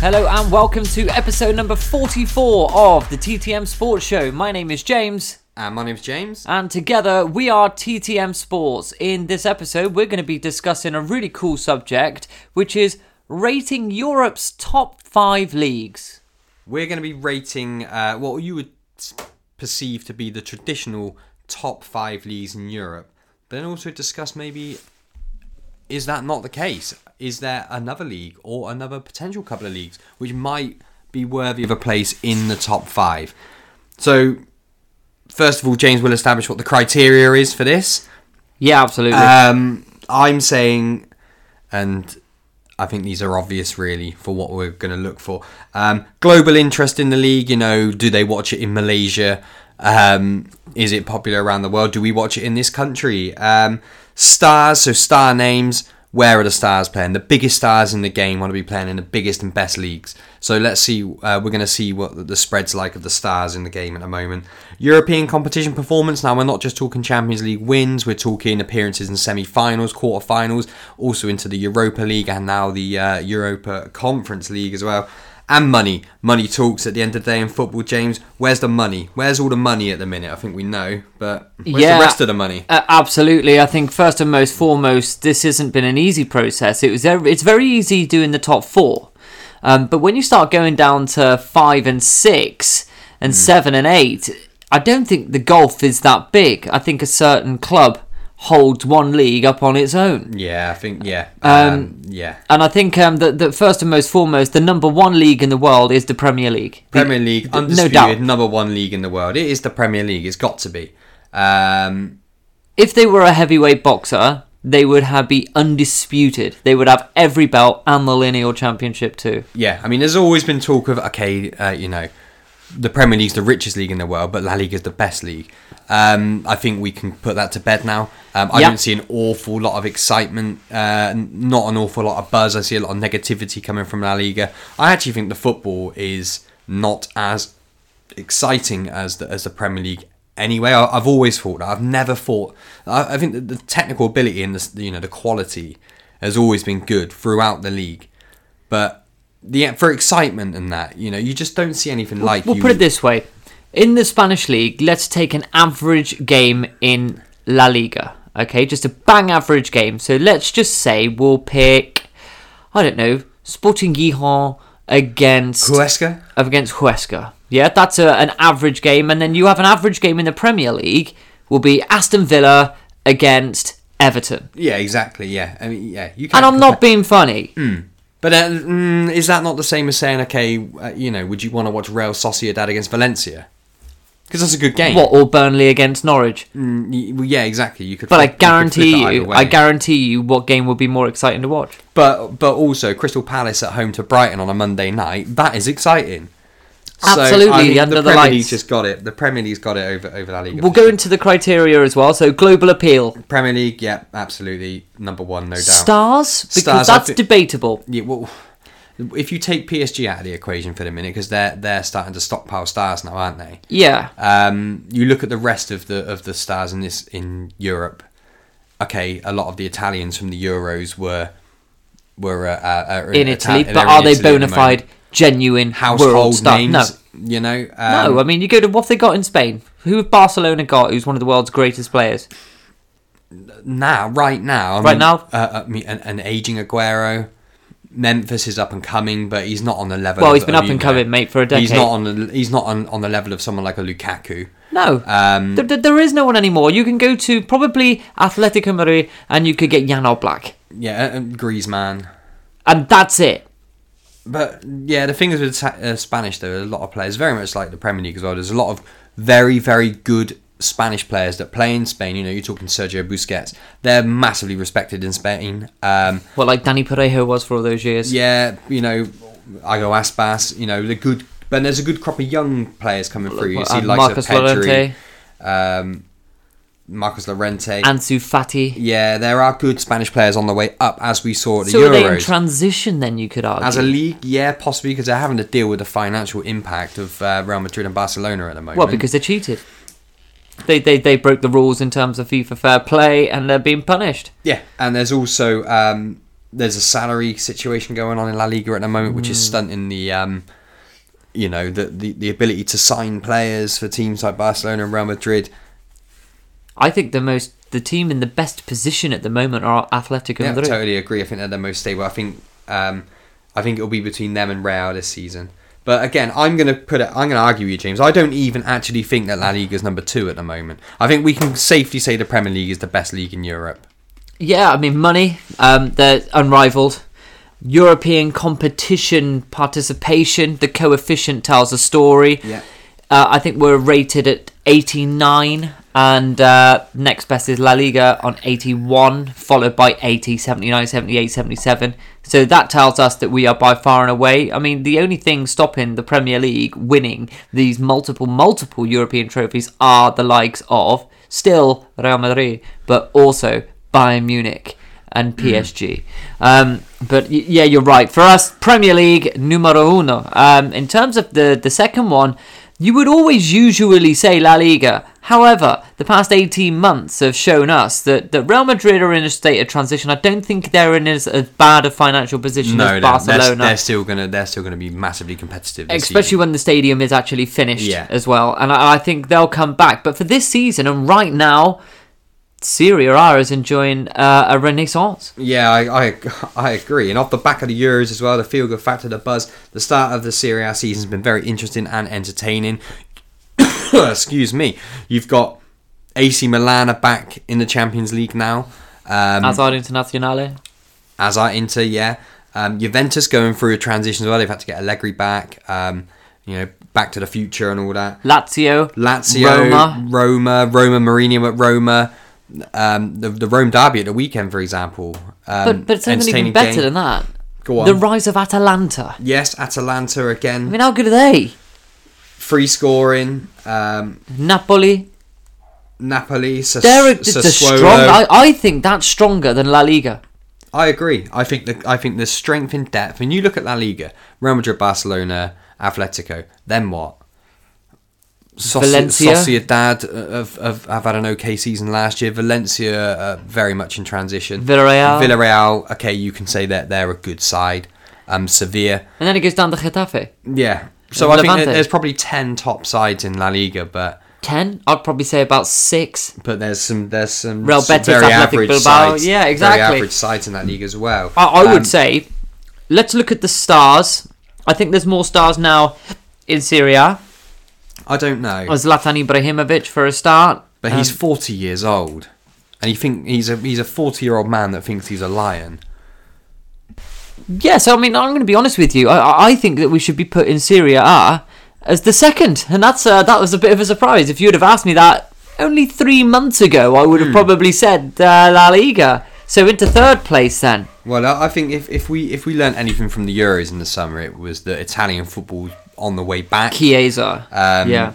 Hello and welcome to episode number 44 of the TTM Sports Show. My name is James. And my name's James. And together we are TTM Sports. In this episode, we're going to be discussing a really cool subject, which is rating Europe's top five leagues. We're going to be rating uh, what you would perceive to be the traditional top five leagues in Europe, but then also discuss maybe is that not the case? Is there another league or another potential couple of leagues which might be worthy of a place in the top five? So, first of all, James will establish what the criteria is for this. Yeah, absolutely. Um, I'm saying, and I think these are obvious really for what we're going to look for. Um, global interest in the league, you know, do they watch it in Malaysia? Um, is it popular around the world? Do we watch it in this country? Um, stars, so star names. Where are the stars playing? The biggest stars in the game want to be playing in the biggest and best leagues. So let's see. Uh, we're going to see what the spread's like of the stars in the game at the moment. European competition performance. Now we're not just talking Champions League wins. We're talking appearances in semi-finals, quarter-finals, also into the Europa League and now the uh, Europa Conference League as well and money. Money talks at the end of the day in football, James. Where's the money? Where's all the money at the minute? I think we know, but where's yeah, the rest of the money? Uh, absolutely. I think first and most foremost, this hasn't been an easy process. It was it's very easy doing the top four, um, but when you start going down to five and six and mm. seven and eight, I don't think the gulf is that big. I think a certain club holds one league up on its own. Yeah, I think yeah, um, um, yeah. And I think um, that, that first and most foremost, the number one league in the world is the Premier League. Premier the, League, undisputed no doubt. number one league in the world. It is the Premier League. It's got to be. Um, if they were a heavyweight boxer, they would have be undisputed. They would have every belt and the lineal championship too. Yeah, I mean, there's always been talk of okay, uh, you know, the Premier League's the richest league in the world, but La Liga is the best league. Um, I think we can put that to bed now. Um, I yep. don't see an awful lot of excitement, uh, not an awful lot of buzz. I see a lot of negativity coming from La Liga. I actually think the football is not as exciting as the, as the Premier League. Anyway, I, have always thought that. I've never thought. I, I think the technical ability and the you know the quality has always been good throughout the league, but the for excitement and that you know you just don't see anything like. We'll you. put it this way: in the Spanish league, let's take an average game in La Liga. Okay, just a bang average game. So let's just say we'll pick, I don't know, Sporting Gijon against Huesca? against Huesca. Yeah, that's a, an average game, and then you have an average game in the Premier League. Will be Aston Villa against Everton. Yeah, exactly. Yeah, I mean, yeah. You. And I'm not being funny. Hmm. But uh, mm, is that not the same as saying, okay, uh, you know, would you want to watch Real Sociedad against Valencia? Because that's a good game. What or Burnley against Norwich? Mm, well, yeah, exactly. You could. But I flip- you could guarantee it you. I guarantee you, what game would be more exciting to watch? But but also Crystal Palace at home to Brighton on a Monday night. That is exciting. Absolutely, I think under the the Premier. League just got it. The Premier League's got it over over La Liga. We'll go sure. into the criteria as well. So global appeal, Premier League. Yeah, absolutely number one, no doubt. stars because Stars, that's debatable. Yeah, well, if you take PSG out of the equation for the minute, because they're they're starting to stockpile stars now, aren't they? Yeah, Um, you look at the rest of the of the stars in this in Europe. Okay, a lot of the Italians from the Euros were were uh, uh, in Ita- Italy, but in are they Italy bona fide. Genuine household stars? names? No, You know, um, no. I mean, you go to what they got in Spain? Who have Barcelona got? Who's one of the world's greatest players? now, right now, I Right mean, now? uh, I mean, an, an aging Aguero. Memphis is up and coming, but he's not on the level. Well, of- he's been up and know, coming, mate, for a decade. He's not on the he's not on, on the level of someone like a Lukaku. No, Um, there, there- is no one anymore. You can go to probably Atletico Madrid and you could get Jan Oblak, yeah, uh, uh, Griezmann. and that's it. But yeah, the thing is with uh, Spanish, there are a lot of players, very much like the Premier League as well. There's a lot of very, very good Spanish players that play in Spain. You know, you're talking Sergio Busquets. They're massively respected in Spain. Um, What like Dani Parejo was for all those years. yeah, you know, Iago Aspas. You know, the good, but there's a good crop of young players coming through. You see, And like Marcos Llorente, um, Marcos Llorente. Ansu Fati. yeah, there are good Spanish players on the way up, as we saw at the So are they in transition then? You could argue. As a league, yeah, possibly because they're having to deal with the financial impact of uh, Real Madrid and Barcelona at the moment. Well, because they cheated. They, they they broke the rules in terms of FIFA fair play, and they're being punished. yeah, and there's also um, there's a salary situation going on in La Liga at the moment, which Hmm. is stunting the um, you know the, the the ability to sign players for teams like Barcelona and Real Madrid. I think the most the team in the best position at the moment are Atletico Yeah, Madrid. totally agree. I think they're the most stable. I think um, I think it'll be between them and Real this season. But again, I'm gonna put it. I'm gonna argue with you, James. I don't even actually think that La Liga is number two at the moment. I think we can safely say the Premier League is the best league in Europe. Yeah, I mean money. Um, they're unrivaled. European competition participation. The coefficient tells a story. Yeah. Uh, I think we're rated at 89, and uh, next best is La Liga on 81, followed by 80, 79, 78, 77. So that tells us that we are by far and away. I mean, the only thing stopping the Premier League winning these multiple, multiple European trophies are the likes of still Real Madrid, but also Bayern Munich and PSG. Um, but yeah, you're right. For us, Premier League numero uno. Um, in terms of the the second one, you would always usually say La Liga. However, the past 18 months have shown us that, that Real Madrid are in a state of transition. I don't think they're in as, as bad a financial position No, as Barcelona. they're, they're still gonna they're still gonna be massively competitive. Especially season. when the stadium is actually finished Yeah. as well. And I, I think they'll come back. But for this season, and right now, Serie A is enjoying uh, a renaissance. Yeah, I, I I agree. And off the back of the Euros as well, the feel good factor, the buzz, the start of the Serie A season has been very interesting and entertaining. Excuse me. You've got AC Milan are back in the Champions League now. Um, As our Internazionale. as are Inter, yeah. Um, Juventus going through a transition as well. They've had to get Allegri back. Um, you know, back to the future and all that. Lazio. Lazio, Roma. Roma, Roma, Mourinho at Roma. Um, the the Rome derby at the weekend, for example. Um, But, but it's even better game. than that. Go on. The rise of Atalanta. Yes, Atalanta again. I mean, how good are they? Free scoring. Um, Napoli. Napoli. Sas- They're, a- strong. I, I think that's stronger than La Liga. I agree. I think that I think there's strength in depth. When you look at La Liga, Real Madrid, Barcelona, Atletico, then what? Soci- Valencia. Sociedad have, have, have had an okay season last year. Valencia uh, very much in transition. Villarreal. Villarreal, okay, you can say that they're a good side. Um, Sevilla, And then it goes down to Getafe. yeah. So And I think Levante. that there's probably ten top sides in La Liga, but ten. I'd probably say about six. but there's some there's some Real s- Betis, very Athletic average Bilbao. sides. Yeah, exactly. Very average sides in that league as well. I, I would Um, say, let's look at the stars. I think there's more stars now in Serie A. I don't know, Zlatan Ibrahimovic for a start. but he's Um, 40 years old, and you think he's a he's a 40 year old man that thinks he's a lion. Yeah, so I mean, I'm going to be honest with you. I- I, think that we should be put in Serie A as the second, and that's uh, that was a bit of a surprise. If you would have asked me that only three months ago, I would have probably said uh, La Liga. So into third place then. Well, I I think if, if we if we learned anything from the Euros in the summer, it was that Italian football on the way back. Chiesa. Um, yeah.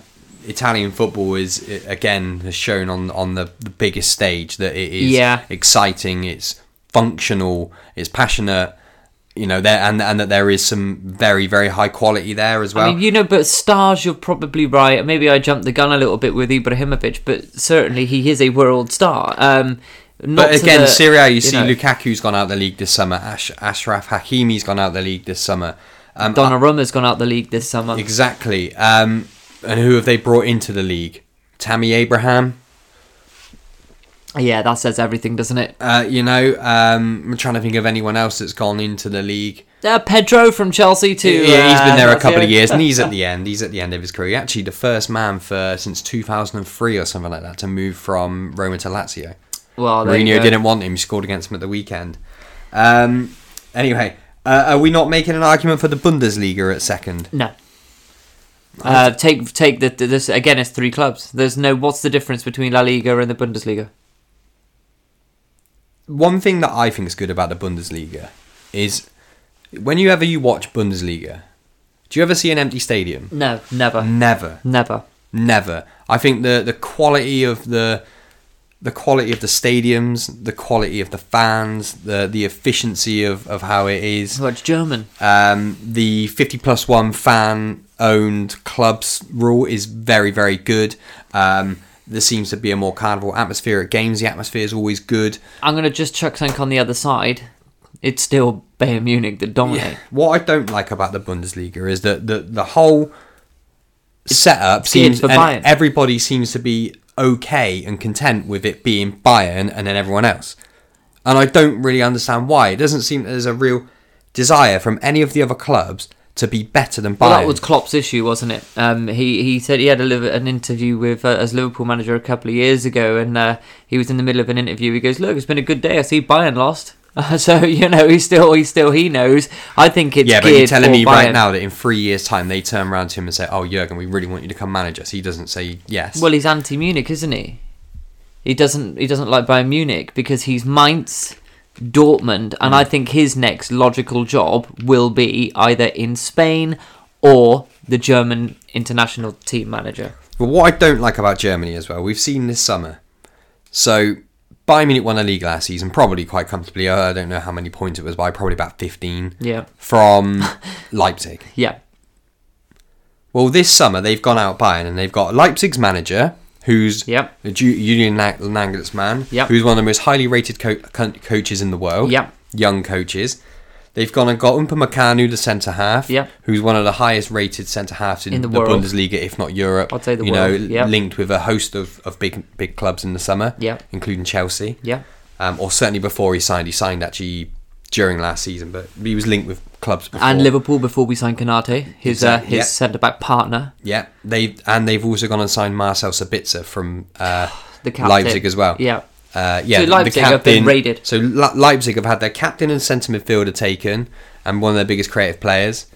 Italian football is again has shown on on the, the biggest stage that it is Yeah. exciting, it's functional, it's passionate, you know, there and and that there is some very very high quality there as well. I mean, you know, but stars, you're probably right. Maybe I jumped the gun a little bit with Ibrahimovic, but certainly he is a world star. Um, not but again, the- Serie A, you, see know, Lukaku's gone out the league this summer. Ash, Ashraf Hakimi's gone out the league this summer. Um, Donnarumma's gone out the league this summer. Exactly. Um, and who have they brought into the league? Tammy Abraham. Yeah, that says everything, doesn't it? Uh, you know, um, I'm trying to think of anyone else that's gone into the league. Uh, Pedro from Chelsea too. yeah, he's been there a uh, couple of years, and he's at the end. He's at the end of his career. Actually, the first man for since 2003 or something like that to move from Roma to Lazio. Well, Mourinho didn't want him. He scored against him at the weekend. Um, anyway, uh, are we not making an argument for the Bundesliga at second? No. Uh, take take the, this again. It's three clubs. There's no. What's the difference between La Liga and the Bundesliga? one thing that I think is good about the Bundesliga is whenever you watch Bundesliga, do you ever see an empty stadium? No, never, Never, never. never. I think the the quality of the the quality of the stadiums, the quality of the fans, the the efficiency of, of how it is, Well, it's German. um, the 50 plus one fan owned clubs rule is very, very good. Um, there seems to be a more carnival atmosphere at games. The atmosphere is always good. I'm gonna just chuck something on the other side. It's still Bayern Munich that dominate. What I don't like about the Bundesliga is that the the whole setup geared seems and Bayern. everybody seems to be okay and content with it being Bayern and then everyone else. And I don't really understand why. It doesn't seem there's a real desire from any of the other clubs to be better than Bayern. Well, that was Klopp's issue, wasn't it? Um, he he said he had a, an interview with uh, as Liverpool manager a couple of years ago, and uh, he was in the middle of an interview. He goes, "Look, it's been a good day. I see Bayern lost." so you know, he still he still he knows. I think it's yeah, but you're telling me right now that in three years' time they turn around to him and say, "Oh, Jurgen, we really want you to come manage us." He doesn't say yes. Well, he's anti-Munich, isn't he? He doesn't he doesn't like Bayern Munich because he's Mainz, Dortmund, and Hmm. I think his next logical job will be either in Spain or the German international team manager. But what I don't like about Germany as well, we've seen this summer. So Bayern Munich won a league last season, probably quite comfortably. Uh, I don't know how many points it was by, probably about 15 Yeah. from Leipzig. Yeah. Well, this summer they've gone out Bayern and they've got Leipzig's manager, who's Yep. the Ju- Julian Nagelsmann, Yep. who's one of the most highly rated co- co- coaches in the world. Yep. Young coaches. They've gone and got Upamecano, the centre half, Yep. who's one of the highest rated centre halves in, In the the. Bundesliga, if not Europe. I'd say the you world, know, yep. linked with a host of, of big big clubs in the summer, Yep. including Chelsea, Yeah. um, or certainly before he signed. He signed actually during last season, but he was linked with clubs before. And Liverpool before we signed Konaté, his uh, his yeah. centre back partner, Yeah, they and they've also gone and signed Marcel Sabitzer from uh, the. Leipzig as well. Yeah. Uh, yeah, So the- Leipzig the have been captain- raided. So Le- Leipzig have had their captain and centre midfielder taken, and one of their biggest creative players.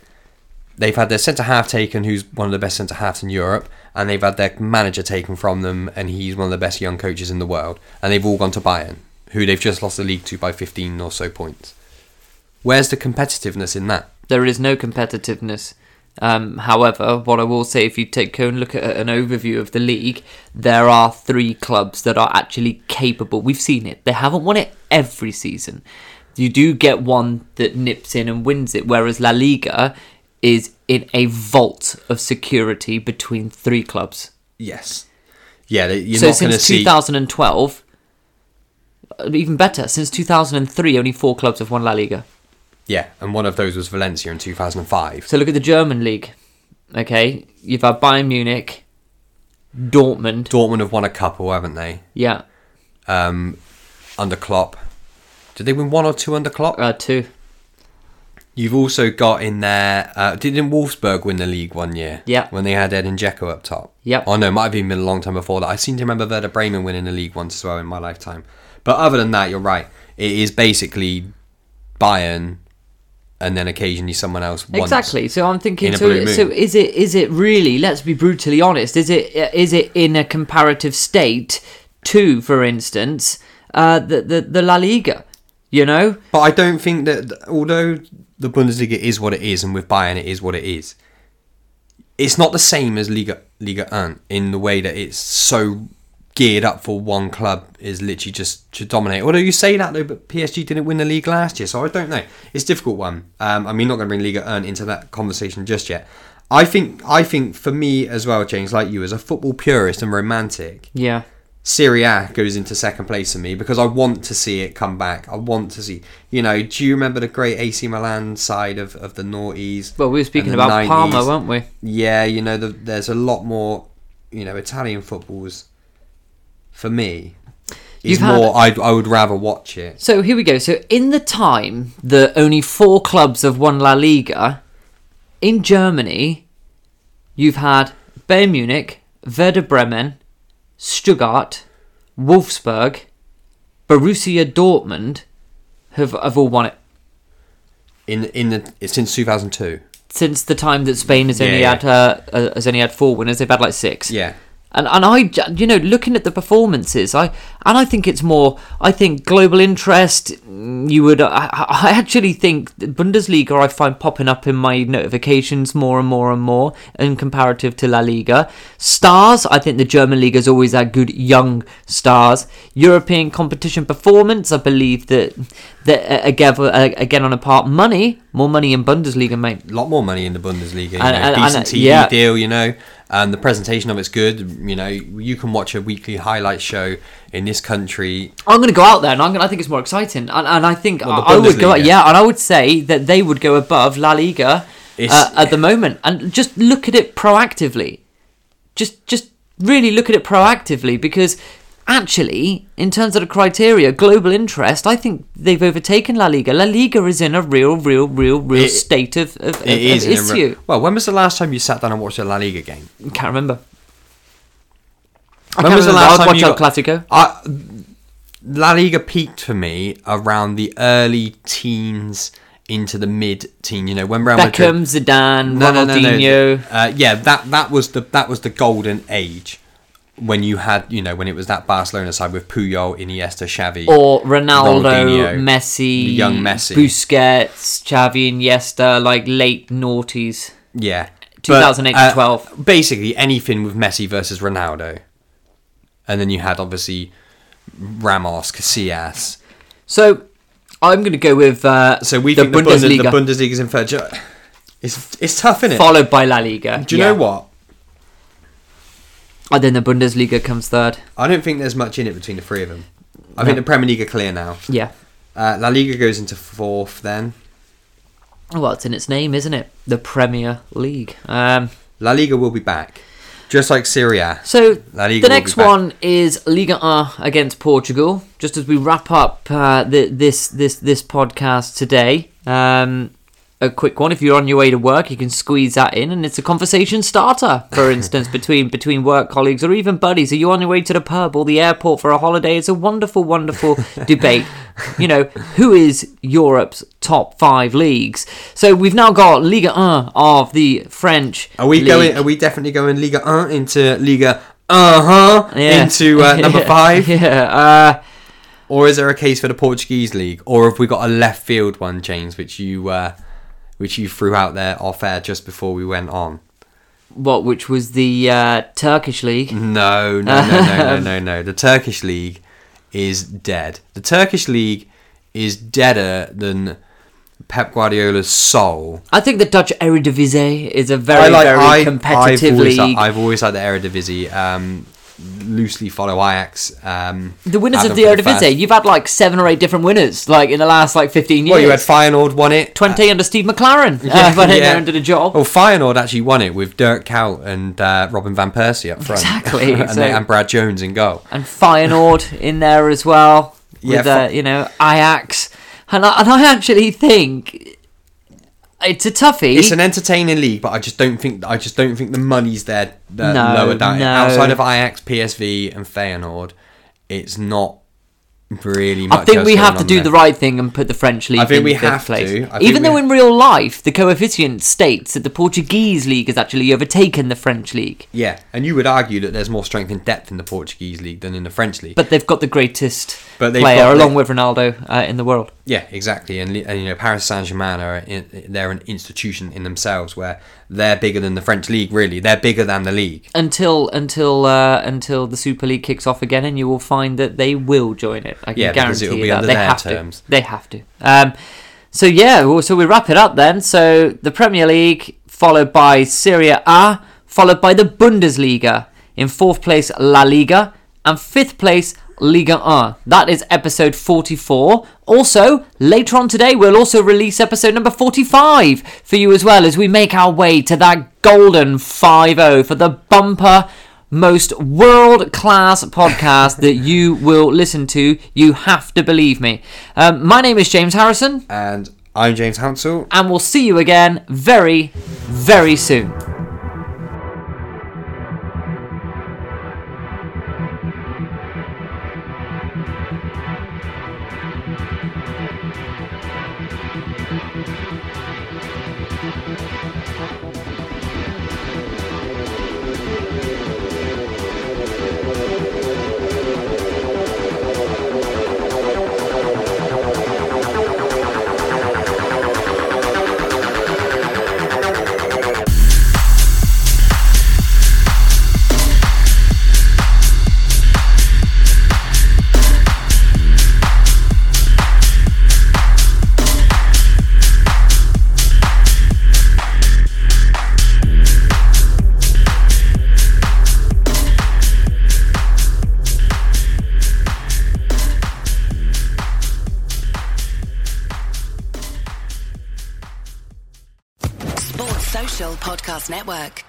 They've had their centre half taken, who's one of the best centre halves in Europe, and they've had their manager taken from them, and he's one of the best young coaches in the world. And they've all gone to Bayern, who they've just lost the league to by 15 or so points. Where's the competitiveness in that? There is no competitiveness. Um, however, what I will say, if you take go and look at an overview of the league, there are three clubs that are actually capable. We've seen it. They haven't won it every season. You do get one that nips in and wins it, whereas La Liga is in a vault of security between three clubs. Yes. Yeah, you're so not since see. 2012, uh, even better, since 2003, only four clubs have won La Liga. Yeah, and one of those was Valencia in 2005. So look at the German league. Okay, you've had Bayern Munich, Dortmund. Dortmund have won a couple, haven't they? Yeah, Um, under Klopp. Did they win one or two under Klopp? uh, two. You've also got in there. Uh, didn't Wolfsburg win the league one year? Yeah. When they had Edin Dzeko up top. Yep. Oh no, it might have even been a long time before that. I seem to remember Werder Bremen winning the league once as well in my lifetime. But other than that, you're right. It is basically Bayern, and then occasionally someone else. Exactly. So I'm thinking. So, so is it is it really? Let's be brutally honest. Is it is it in a comparative state to, for instance, uh, the the the La Liga? You know, But I don't think that, although the Bundesliga is what it is, and with Bayern it is what it is, it's not the same as Liga Liga 1 in the way that it's so geared up for one club is literally just to dominate. Although you say that though, but PSG didn't win the league last year, so I don't know. It's a difficult one. Um, I mean, not going to bring Liga 1 into that conversation just yet. I think, I think for me as well, James, like you, as a football purist and romantic, yeah. Serie A goes into second place for me because I want to see it come back. I want to see, you know, do you remember the great AC Milan side of, of the noughties? Well, we were speaking about 90s? Parma, weren't we? Yeah, you know, the, there's a lot more, you know, Italian footballs for me. Is You've had- more, I'd, I would rather watch it. So here we go. So in the time that only four clubs have won La Liga, in Germany, you've had Bayern Munich, Werder Bremen, Stuttgart, Wolfsburg, Borussia Dortmund have, have all won it In in the since 2002. since the time that Spain has only Yeah, had uh, uh, has only had four winners. They've had like six. Yeah. And and I, you know, looking at the performances, I and I think it's more. I think global interest. mm, You would. I, I actually think Bundesliga. I find popping up in my notifications more and more and more in comparative to La Liga. Stars. I think the German league has always had good young stars. European competition performance. I believe that that uh, again uh, again on a part money. More money in Bundesliga, mate. A lot more money in the Bundesliga. You And- know, and- decent and, TV yeah. deal, you know. And the presentation of it's good. You know, you can watch a weekly highlight show in this country I'm going to go out there, and I'm going. I think it's more exciting, and, and I think Well, I, I would go. Bundesliga. Yeah, and I would say that they would go above La Liga uh, at the moment, and just look at it proactively. Just, just really look at it proactively, because actually, in terms of the criteria, global interest, I think they've overtaken La Liga. La Liga is in a real, real, real, real It- state of, of, of, of a re- issue. well, when was the last time you sat down and watched a La Liga game? Can't remember. I When was the last I'd time watch you El got- Clasico. I, La Liga peaked for me around the early teens into the mid teen. You know when Real Madrid. Beckham, Zidane, No, no, no, no. Ronaldinho. Uh, yeah, that that was the that was the golden age when you had you know when it was that Barcelona side with Puyol, Iniesta, Xavi, or Ronaldo, Ronaldinho, Messi, young Messi. Busquets, Xavi, Iniesta, like late noughties. Yeah. 2008 to 12. uh, Basically anything with Messi versus Ronaldo. And then you had obviously Ramos, Casillas. So I'm going to go with uh, So we the think the Bundesliga, Bundesliga, the Bundesliga's in third. It's it's tough, isn't it? followed by La Liga. Do you yeah. know what? And then the Bundesliga comes third. I don't think there's much in it between the three of them. I No. think the Premier League are clear now. Yeah. Uh, La Liga goes into fourth then. Well, it's in its name, isn't it? The Premier League. Um, La Liga will be back. Just like Serie A. So the next one is Liga 1 against Portugal. Just as we wrap up uh, the, this this this podcast today, um, a quick one. If you're on your way to work, you can squeeze that in, and it's a conversation starter. For instance, between between work colleagues or even buddies. Are you on your way to the pub or the airport for a holiday? It's a wonderful, wonderful debate. You know, who is Europe's top five leagues? So we've now got Liga 1 of the French. Are we league. going? Are we definitely going Liga 1 into Liga uh huh Yeah. into uh, number five? yeah. Uh, Or is there a case for the Portuguese league? Or have we got a left field one, James, which you uh, which you threw out there off air just before we went on? what? Which was the uh, Turkish league? No, no, no, no, no, no, no. The Turkish league is dead. The Turkish league is deader than Pep Guardiola's soul. I think the Dutch Eredivisie is a very, like- very I- competitive I've always, league. I've always liked the Eredivisie. Um, loosely follow Ajax. Um, The winners of the Eredivisie, you've had like seven or eight different winners, like in the last like fifteen years. Well, you had Feyenoord won it. 20 under Steve McClaren. uh, went in and did a job. Well, Feyenoord actually won it with Dirk Kuyt and uh, Robin van Persie up front. Exactly, and, so- they, and Brad Jones in goal. and Feyenoord in there as well Yeah, with uh, you know Ajax, and I, and I actually think it's a toughie. It's an entertaining league, but I just don't think I just don't think the money's there uh, No, lower down. no. Outside of Ajax, PSV, and Feyenoord, it's not really. Much I think we have to do there. the right thing and put the French league I think in we fifth have place. to. I Even though in real life the coefficient states that the Portuguese league has actually overtaken the French league, Yeah, and you would argue that there's more strength and depth in the Portuguese league than in the French league. but they've got the greatest But player got- along with Ronaldo uh, in the world. Yeah, exactly. And, and you know, Paris Saint Germain are in, they're an institution in themselves where they're bigger than the French league. Really, they're bigger than the league. Until until uh, until the Super League kicks off again, and you will find that they will join it. I can Yeah, guarantee it'll be that under they their have terms. to. They have to. Um, so yeah, well, so we wrap it up then. So the Premier League, followed by Serie A, followed by the Bundesliga. In fourth place, La Liga, and fifth place, Liga 1. That is episode 44. Also, later on today, we'll also release episode number 45 for you as well as we make our way to that golden 5 0 for the bumper most world class podcast that you will listen to. You have to believe me. Um, my name is James Harrison, And I'm James Hansel. and we'll see you again very, very soon. Podcast Network.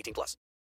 18 plus.